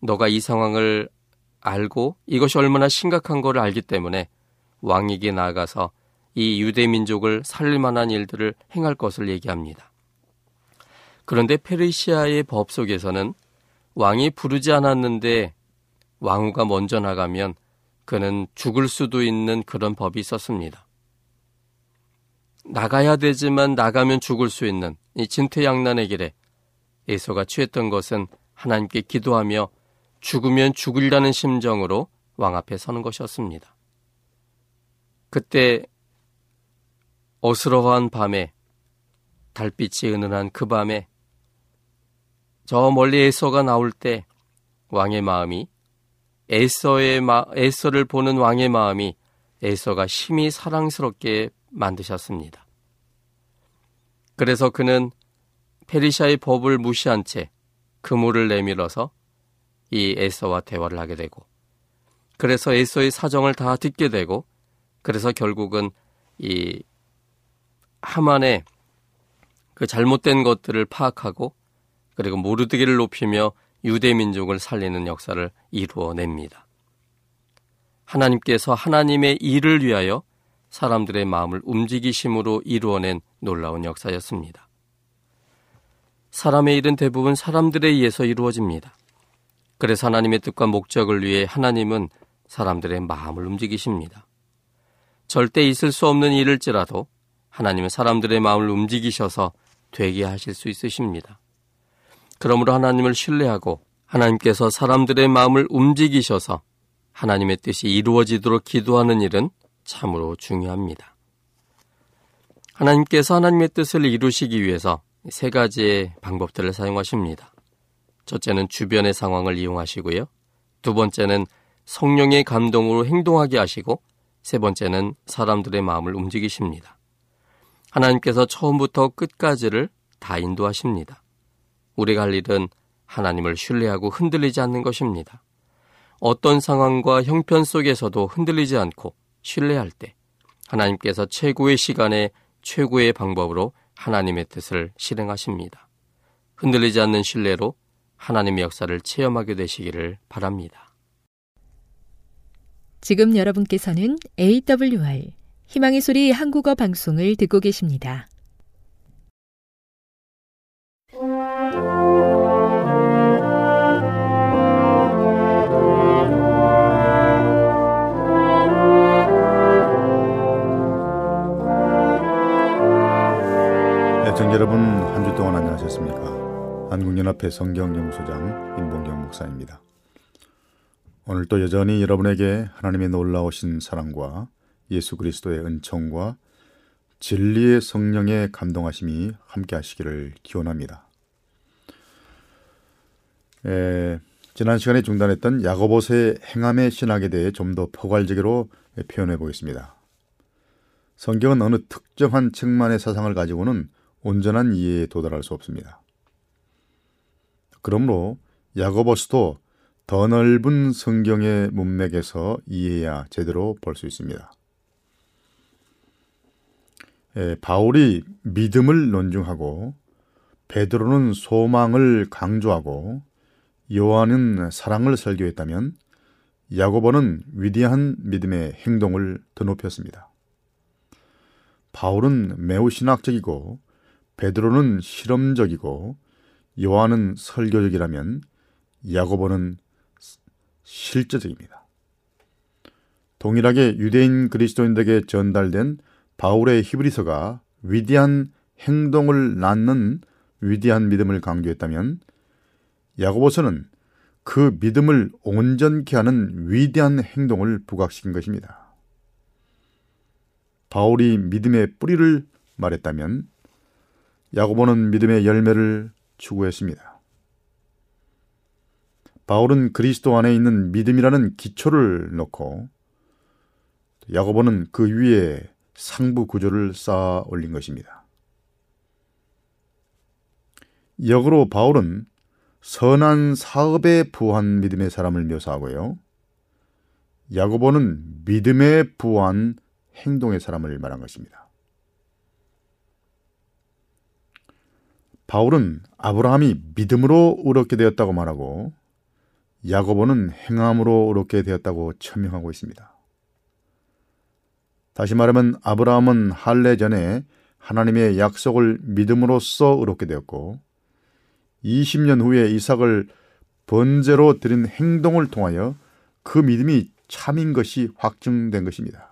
너가 이 상황을 알고 이것이 얼마나 심각한 것을 알기 때문에 왕에게 나아가서 이 유대 민족을 살릴 만한 일들을 행할 것을 얘기합니다. 그런데 페르시아의 법 속에서는 왕이 부르지 않았는데 왕후가 먼저 나가면 그는 죽을 수도 있는 그런 법이 있었습니다. 나가야 되지만 나가면 죽을 수 있는 이 진퇴양난의 길에 에서가 취했던 것은 하나님께 기도하며 죽으면 죽으리라는 심정으로 왕 앞에 서는 것이었습니다. 그때 어스러워한 밤에 달빛이 은은한 그 밤에 저 멀리 에서가 나올 때 왕의 마음이 에서의 마, 에서를 보는 왕의 마음이 에서가 심히 사랑스럽게 만드셨습니다. 그래서 그는 페리샤의 법을 무시한 채 그물을 내밀어서 이 에서와 대화를 하게 되고 그래서 에서의 사정을 다 듣게 되고 그래서 결국은 이 하만의 그 잘못된 것들을 파악하고 그리고 모르드기를 높이며 유대 민족을 살리는 역사를 이루어냅니다. 하나님께서 하나님의 일을 위하여 사람들의 마음을 움직이심으로 이루어낸 놀라운 역사였습니다. 사람의 일은 대부분 사람들에 의해서 이루어집니다. 그래서 하나님의 뜻과 목적을 위해 하나님은 사람들의 마음을 움직이십니다. 절대 있을 수 없는 일일지라도 하나님은 사람들의 마음을 움직이셔서 되게 하실 수 있으십니다. 그러므로 하나님을 신뢰하고 하나님께서 사람들의 마음을 움직이셔서 하나님의 뜻이 이루어지도록 기도하는 일은 참으로 중요합니다. 하나님께서 하나님의 뜻을 이루시기 위해서 세 가지의 방법들을 사용하십니다. 첫째는 주변의 상황을 이용하시고요. 두 번째는 성령의 감동으로 행동하게 하시고 세 번째는 사람들의 마음을 움직이십니다. 하나님께서 처음부터 끝까지를 다 인도하십니다. 우리가 할 일은 하나님을 신뢰하고 흔들리지 않는 것입니다. 어떤 상황과 형편 속에서도 흔들리지 않고 신뢰할 때 하나님께서 최고의 시간에 최고의 방법으로 하나님의 뜻을 실행하십니다. 흔들리지 않는 신뢰로 하나님의 역사를 체험하게 되시기를 바랍니다.
지금 여러분께서는 AWR 희망의 소리 한국어 방송을 듣고 계십니다.
애청 여러분 한 주 동안 안녕하셨습니까? 한국연합회 성경연구소장 임봉경 목사입니다. 오늘도 여전히 여러분에게 하나님의 놀라우신 사랑과 예수 그리스도의 은총과 진리의 성령의 감동하심이 함께 하시기를 기원합니다. 에, 지난 시간에 중단했던 야고보서의 행함의 신학에 대해 좀 더 포괄적으로 표현해 보겠습니다. 성경은 어느 특정한 책만의 사상을 가지고는 온전한 이해에 도달할 수 없습니다. 그러므로 야고보스도 더 넓은 성경의 문맥에서 이해해야 제대로 볼 수 있습니다. 예, 바울이 믿음을 논중하고 베드로는 소망을 강조하고 요한은 사랑을 설교했다면 야고보는 위대한 믿음의 행동을 드높였습니다. 바울은 매우 신학적이고 베드로는 실험적이고 요한은 설교적이라면 야고보는 실제적입니다. 동일하게 유대인 그리스도인들에게 전달된 바울의 히브리서가 위대한 행동을 낳는 위대한 믿음을 강조했다면 야고보서는 그 믿음을 온전케 하는 위대한 행동을 부각시킨 것입니다. 바울이 믿음의 뿌리를 말했다면 야고보는 믿음의 열매를 추구했습니다. 바울은 그리스도 안에 있는 믿음이라는 기초를 놓고 야고보는 그 위에 상부 구조를 쌓아 올린 것입니다. 역으로 바울은 선한 사업에 부한 믿음의 사람을 묘사하고요. 야고보는 믿음에 부한 행동의 사람을 말한 것입니다. 바울은 아브라함이 믿음으로 의롭게 되었다고 말하고 야고보는 행함으로 의롭게 되었다고 천명하고 있습니다. 다시 말하면 아브라함은 할례 전에 하나님의 약속을 믿음으로써 의롭게 되었고 20년 후에 이삭을 번제로 드린 행동을 통하여 그 믿음이 참인 것이 확증된 것입니다.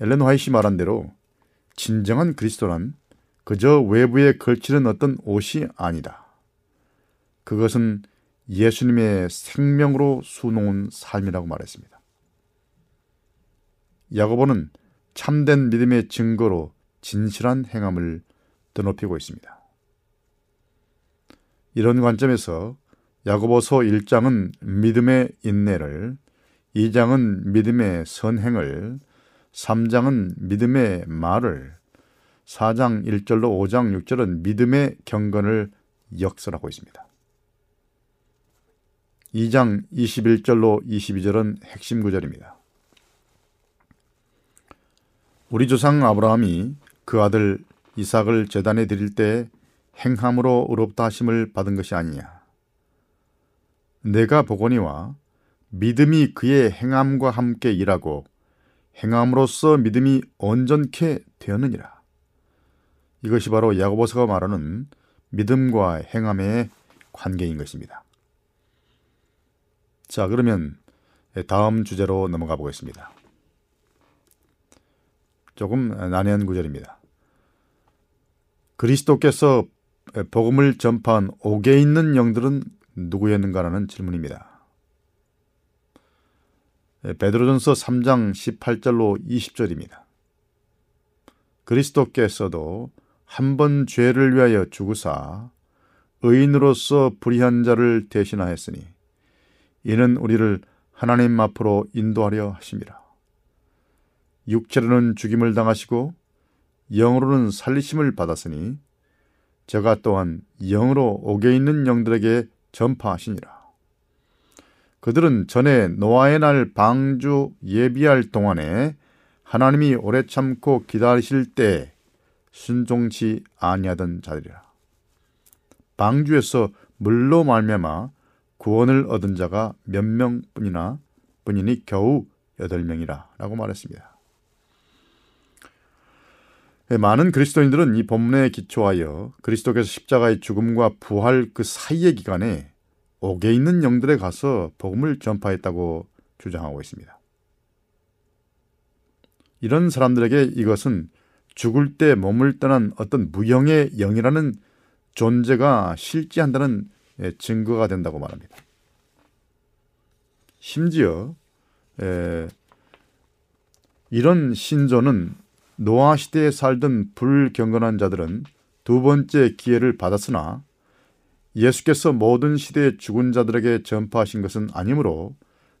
엘렌 화이시 말한 대로 진정한 그리스도란 그저 외부에 걸치는 어떤 옷이 아니다. 그것은 예수님의 생명으로 수놓은 삶이라고 말했습니다. 야고보는 참된 믿음의 증거로 진실한 행함을 드높이고 있습니다. 이런 관점에서 야고보서 1장은 믿음의 인내를, 2장은 믿음의 선행을, 3장은 믿음의 말을, 4장 1절로 5장 6절은 믿음의 경건을 역설하고 있습니다. 2장 21절로 22절은 핵심 구절입니다. 우리 조상 아브라함이 그 아들 이삭을 제단에 드릴 때 행함으로 의롭다 하심을 받은 것이 아니냐. 내가 보거니와 믿음이 그의 행함과 함께 일하고 행함으로써 믿음이 온전케 되었느니라. 이것이 바로 야고보서가 말하는 믿음과 행함의 관계인 것입니다. 자, 그러면 다음 주제로 넘어가 보겠습니다. 조금 난해한 구절입니다. 그리스도께서 복음을 전파한 옥에 있는 영들은 누구였는가라는 질문입니다. 베드로전서 3장 18절로 20절입니다. 그리스도께서도 한 번 죄를 위하여 죽으사 의인으로서 불의한 자를 대신하였으니 이는 우리를 하나님 앞으로 인도하려 하심이라. 육체로는 죽임을 당하시고 영으로는 살리심을 받았으니 제가 또한 영으로 옥에 있는 영들에게 전파하시니라. 그들은 전에 노아의 날 방주 예비할 동안에 하나님이 오래 참고 기다리실 때 순종치 아니하던 자들이라. 방주에서 물로 말미암아 구원을 얻은 자가 몇 명뿐이나 뿐이니 겨우 여덟 명이라라고 말했습니다. 네, 많은 그리스도인들은 이 본문에 기초하여 그리스도께서 십자가의 죽음과 부활 그 사이의 기간에 옥에 있는 영들에 가서 복음을 전파했다고 주장하고 있습니다. 이런 사람들에게 이것은 죽을 때 몸을 떠난 어떤 무형의 영이라는 존재가 실지한다는 예, 증거가 된다고 말합니다. 심지어 에, 이런 신조는 노아 시대에 살던 불경건한 자들은 두 번째 기회를 받았으나 예수께서 모든 시대의 죽은 자들에게 전파하신 것은 아니므로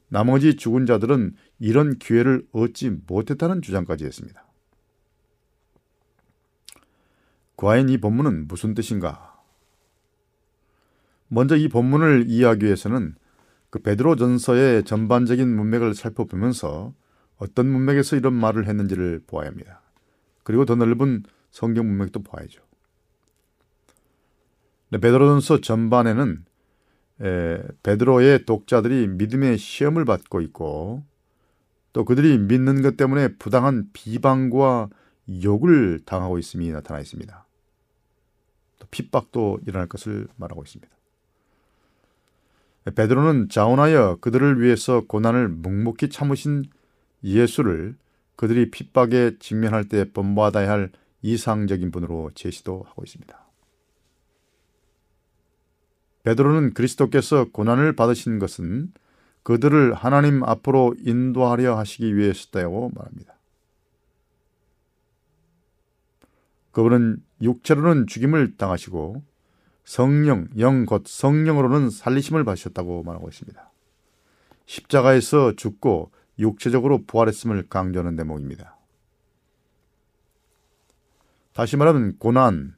나머지 죽은 자들은 이런 기회를 얻지 못했다는 주장까지 했습니다. 과연 이 본문은 무슨 뜻인가? 먼저 이 본문을 이해하기 위해서는 그 베드로 전서의 전반적인 문맥을 살펴보면서 어떤 문맥에서 이런 말을 했는지를 보아야 합니다. 그리고 더 넓은 성경 문맥도 봐야죠. 베드로전서 전반에는 에, 베드로의 독자들이 믿음의 시험을 받고 있고 또 그들이 믿는 것 때문에 부당한 비방과 욕을 당하고 있음이 나타나 있습니다. 또 핍박도 일어날 것을 말하고 있습니다. 베드로는 자원하여 그들을 위해서 고난을 묵묵히 참으신 예수를 그들이 핍박에 직면할 때 본받아야 할 이상적인 분으로 제시도 하고 있습니다. 베드로는 그리스도께서 고난을 받으신 것은 그들을 하나님 앞으로 인도하려 하시기 위해서다고 말합니다. 그분은 육체로는 죽임을 당하시고 성령, 영 곧 성령으로는 살리심을 받으셨다고 말하고 있습니다. 십자가에서 죽고 육체적으로 부활했음을 강조하는 대목입니다. 다시 말하면 고난,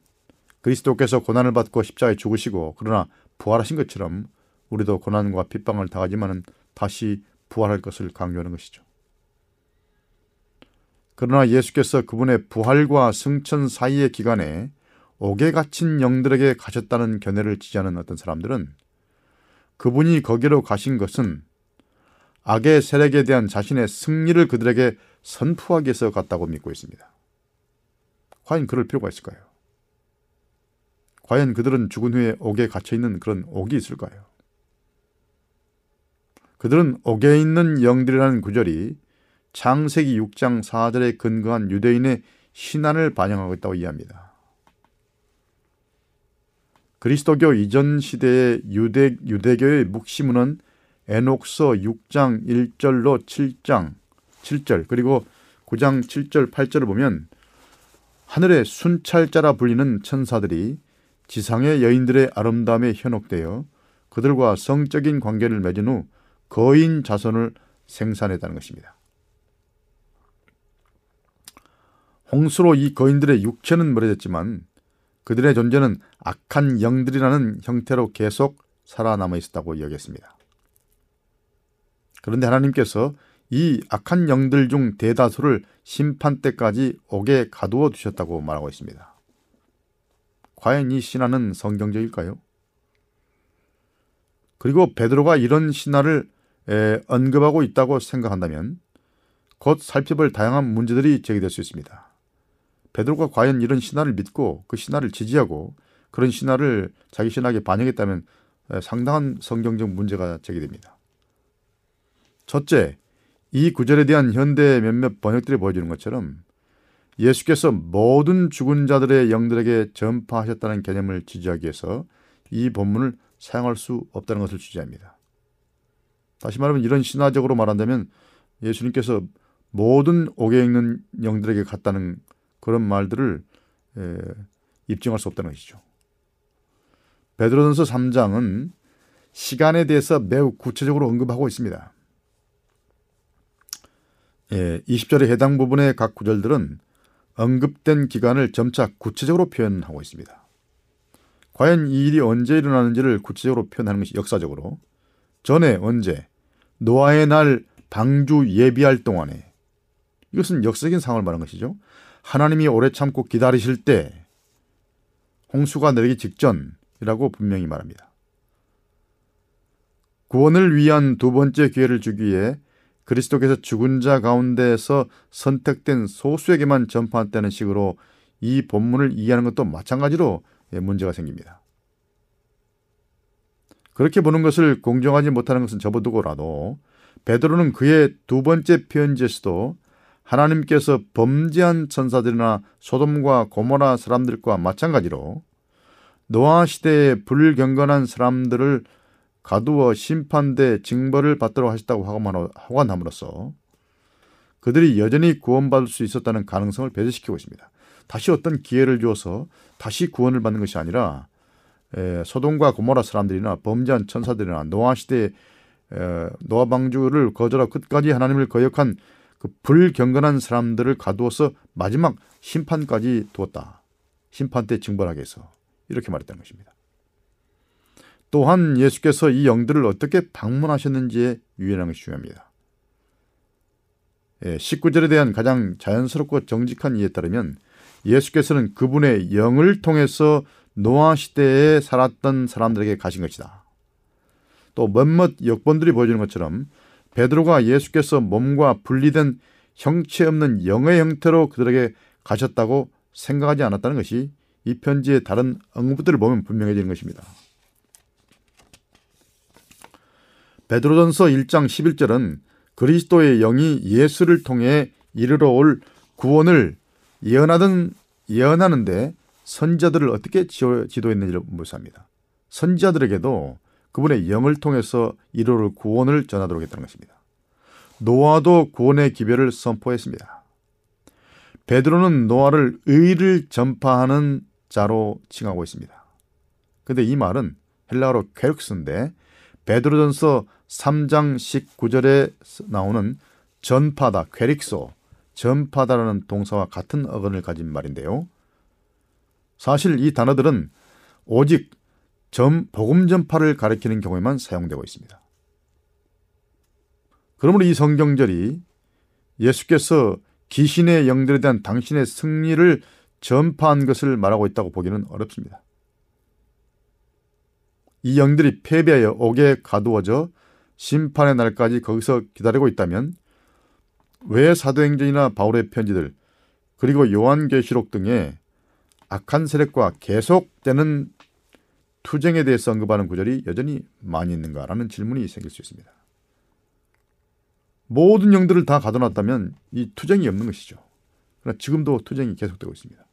그리스도께서 고난을 받고 십자가에 죽으시고 그러나 부활하신 것처럼 우리도 고난과 핍박을 당하지만 다시 부활할 것을 강조하는 것이죠. 그러나 예수께서 그분의 부활과 승천 사이의 기간에 옥에 갇힌 영들에게 가셨다는 견해를 지지하는 어떤 사람들은 그분이 거기로 가신 것은 악의 세력에 대한 자신의 승리를 그들에게 선포하기 위해서 갔다고 믿고 있습니다. 과연 그럴 필요가 있을까요? 과연 그들은 죽은 후에 옥에 갇혀 있는 그런 옥이 있을까요? 그들은 옥에 있는 영들이라는 구절이 창세기 6장 4절에 근거한 유대인의 신안을 반영하고 있다고 이해합니다. 그리스도교 이전 시대의 유대, 유대교의 묵시문은 에녹서 6장 1절로 7장 7절 그리고 9장 7절 8절을 보면 하늘의 순찰자라 불리는 천사들이 지상의 여인들의 아름다움에 현혹되어 그들과 성적인 관계를 맺은 후 거인 자손을 생산했다는 것입니다. 홍수로 이 거인들의 육체는 멀어졌지만 그들의 존재는 악한 영들이라는 형태로 계속 살아남아 있었다고 이야기했습니다. 그런데 하나님께서 이 악한 영들 중 대다수를 심판 때까지 옥에 가두어 두셨다고 말하고 있습니다. 과연 이 신화는 성경적일까요? 그리고 베드로가 이런 신화를 언급하고 있다고 생각한다면 곧 살펴볼 다양한 문제들이 제기될 수 있습니다. 베드로가 과연 이런 신화를 믿고 그 신화를 지지하고 그런 신화를 자기 신학에 반영했다면 상당한 성경적 문제가 제기됩니다. 첫째, 이 구절에 대한 현대 몇몇 번역들이 보여주는 것처럼 예수께서 모든 죽은 자들의 영들에게 전파하셨다는 개념을 지지하기 위해서 이 본문을 사용할 수 없다는 것을 주제합니다. 다시 말하면 이런 신화적으로 말한다면 예수님께서 모든 옥에 있는 영들에게 갔다는 그런 말들을 에, 입증할 수 없다는 것이죠. 베드로전서 3장은 시간에 대해서 매우 구체적으로 언급하고 있습니다. 예, 20절의 해당 부분의 각 구절들은 언급된 기간을 점차 구체적으로 표현하고 있습니다. 과연 이 일이 언제 일어나는지를 구체적으로 표현하는 것이 역사적으로 전에 언제 노아의 날 방주 예비할 동안에 이것은 역사적인 상황을 말하는 것이죠. 하나님이 오래 참고 기다리실 때 홍수가 내리기 직전이라고 분명히 말합니다. 구원을 위한 두 번째 기회를 주기 위해 그리스도께서 죽은 자 가운데에서 선택된 소수에게만 전파한다는 식으로 이 본문을 이해하는 것도 마찬가지로 문제가 생깁니다. 그렇게 보는 것을 공정하지 못하는 것은 접어두고라도 베드로는 그의 두 번째 편지에서도 하나님께서 범죄한 천사들이나 소돔과 고모라 사람들과 마찬가지로 노아 시대에 불경건한 사람들을 가두어 심판대 징벌을 받도록 하셨다고 하관함으로써 그들이 여전히 구원받을 수 있었다는 가능성을 배제시키고 있습니다. 다시 어떤 기회를 주어서 다시 구원을 받는 것이 아니라 에, 소돔과 고모라 사람들이나 범죄한 천사들이나 노아 시대 노아 방주를 거절하고 끝까지 하나님을 거역한 그 불경건한 사람들을 가두어서 마지막 심판까지 두었다. 심판 때 징벌하게 해서 이렇게 말했다는 것입니다. 또한 예수께서 이 영들을 어떻게 방문하셨는지에 유연한 것이 중요합니다. 19절에 예, 대한 가장 자연스럽고 정직한 이해에 따르면 예수께서는 그분의 영을 통해서 노아 시대에 살았던 사람들에게 가신 것이다. 또 몇몇 역본들이 보여주는 것처럼 베드로가 예수께서 몸과 분리된 형체 없는 영의 형태로 그들에게 가셨다고 생각하지 않았다는 것이 이 편지의 다른 언급들을 보면 분명해지는 것입니다. 베드로전서 1장 11절은 그리스도의 영이 예수를 통해 이르러 올 구원을 예언하던 예언하는데 선자들을 어떻게 지도했는지를 묘사합니다. 선자들에게도 그분의 영을 통해서 이르러 구원을 전하도록 했다는 것입니다. 노아도 구원의 기별을 선포했습니다. 베드로는 노아를 의를 전파하는 자로 칭하고 있습니다. 근데 이 말은 헬라어로 퀘룩스인데 베드로전서 3장 19절에 나오는 전파다, 퀘릭소, 전파다라는 동사와 같은 어근을 가진 말인데요. 사실 이 단어들은 오직 전, 복음 전파를 가리키는 경우에만 사용되고 있습니다. 그러므로 이 성경절이 예수께서 귀신의 영들에 대한 당신의 승리를 전파한 것을 말하고 있다고 보기는 어렵습니다. 이 영들이 패배하여 옥에 가두어져 심판의 날까지 거기서 기다리고 있다면 왜 사도행전이나 바울의 편지들 그리고 요한계시록 등의 악한 세력과 계속되는 투쟁에 대해서 언급하는 구절이 여전히 많이 있는가라는 질문이 생길 수 있습니다. 모든 영들을 다 가둬놨다면 이 투쟁이 없는 것이죠. 그러나 지금도 투쟁이 계속되고 있습니다.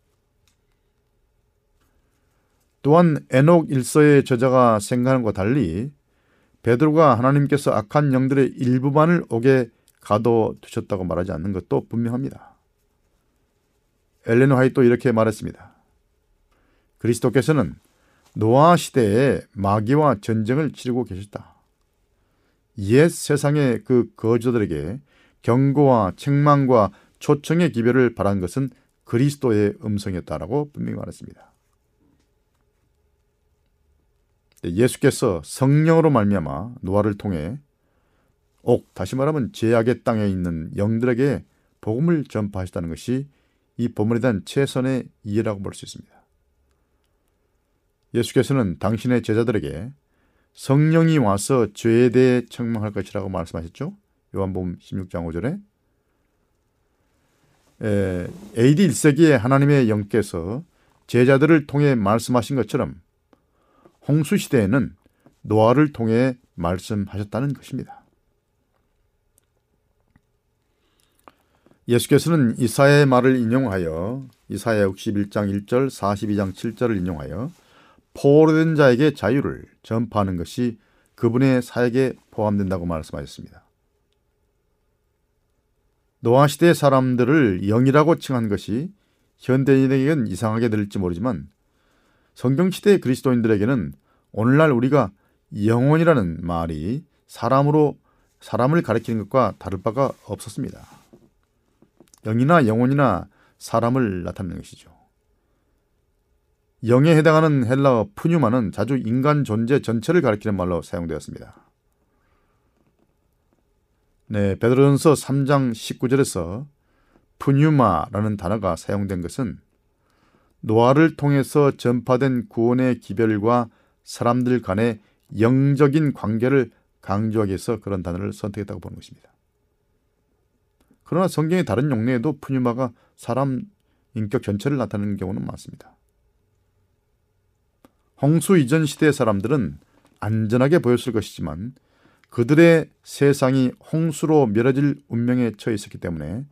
또한 에녹 일서의 저자가 생각하는 것과 달리 베드로가 하나님께서 악한 영들의 일부만을 옥에 가둬 두셨다고 말하지 않는 것도 분명합니다. 엘렌 화이도 이렇게 말했습니다. 그리스도께서는 노아 시대에 마귀와 전쟁을 치르고 계셨다. 옛 세상의 그 거저들에게 경고와 책망과 초청의 기별을 바란 것은 그리스도의 음성이었다라고 분명히 말했습니다. 예수께서 성령으로 말미암아 노아를 통해 옥 다시 말하면 제약의 땅에 있는 영들에게 복음을 전파하셨다는 것이 이 본문에 대한 최선의 이해라고 볼 수 있습니다. 예수께서는 당신의 제자들에게 성령이 와서 죄에 대해 책망할 것이라고 말씀하셨죠. 요한복음 16장 5절에 AD 1세기에 하나님의 영께서 제자들을 통해 말씀하신 것처럼 홍수 시대에는 노아를 통해 말씀하셨다는 것입니다. 예수께서는 이사야의 말을 인용하여 이사야 61장 1절, 42장 7절을 인용하여 포로된 자에게 자유를 전파하는 것이 그분의 사역에 포함된다고 말씀하셨습니다. 노아 시대 사람들을 영이라고 칭한 것이 현대인에게는 이상하게 들릴지 모르지만 성경 시대 그리스도인들에게는 오늘날 우리가 영혼이라는 말이 사람으로 사람을 가리키는 것과 다를 바가 없었습니다. 영이나 영혼이나 사람을 나타내는 것이죠. 영에 해당하는 헬라어 푸뉴마는 자주 인간 존재 전체를 가리키는 말로 사용되었습니다. 네, 베드로전서 3장 19절에서 푸뉴마라는 단어가 사용된 것은 노아를 통해서 전파된 구원의 기별과 사람들 간의 영적인 관계를 강조하기 위해서 그런 단어를 선택했다고 보는 것입니다. 그러나 성경의 다른 용례에도 푸뉴마가 사람 인격 전체를 나타내는 경우는 많습니다. 홍수 이전 시대의 사람들은 안전하게 보였을 것이지만 그들의 세상이 홍수로 멸어질 운명에 처해 있었기 때문에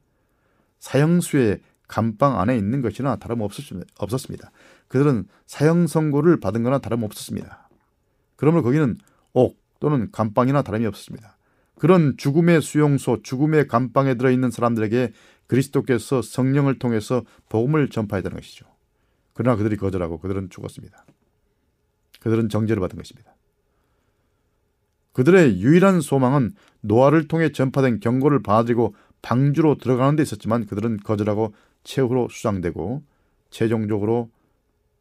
사형수의 감방 안에 있는 것이나 다름없었습니다. 그들은 사형 선고를 받은 거나 다름없었습니다. 그러므로 거기는 옥 또는 감방이나 다름이 없었습니다. 그런 죽음의 수용소, 죽음의 감방에 들어있는 사람들에게 그리스도께서 성령을 통해서 복음을 전파해야 되는 것이죠. 그러나 그들이 거절하고 그들은 죽었습니다. 그들은 정죄를 받은 것입니다. 그들의 유일한 소망은 노아를 통해 전파된 경고를 받아들이고 방주로 들어가는 데 있었지만 그들은 거절하고 최후로 수장되고 최종적으로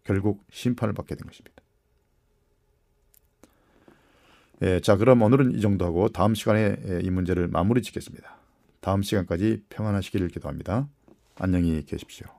결국 심판을 받게 된 것입니다. 예, 자 그럼 오늘은 이 정도 하고 다음 시간에 예, 이 문제를 마무리 짓겠습니다. 다음 시간까지 평안하시기를 기도합니다. 안녕히 계십시오.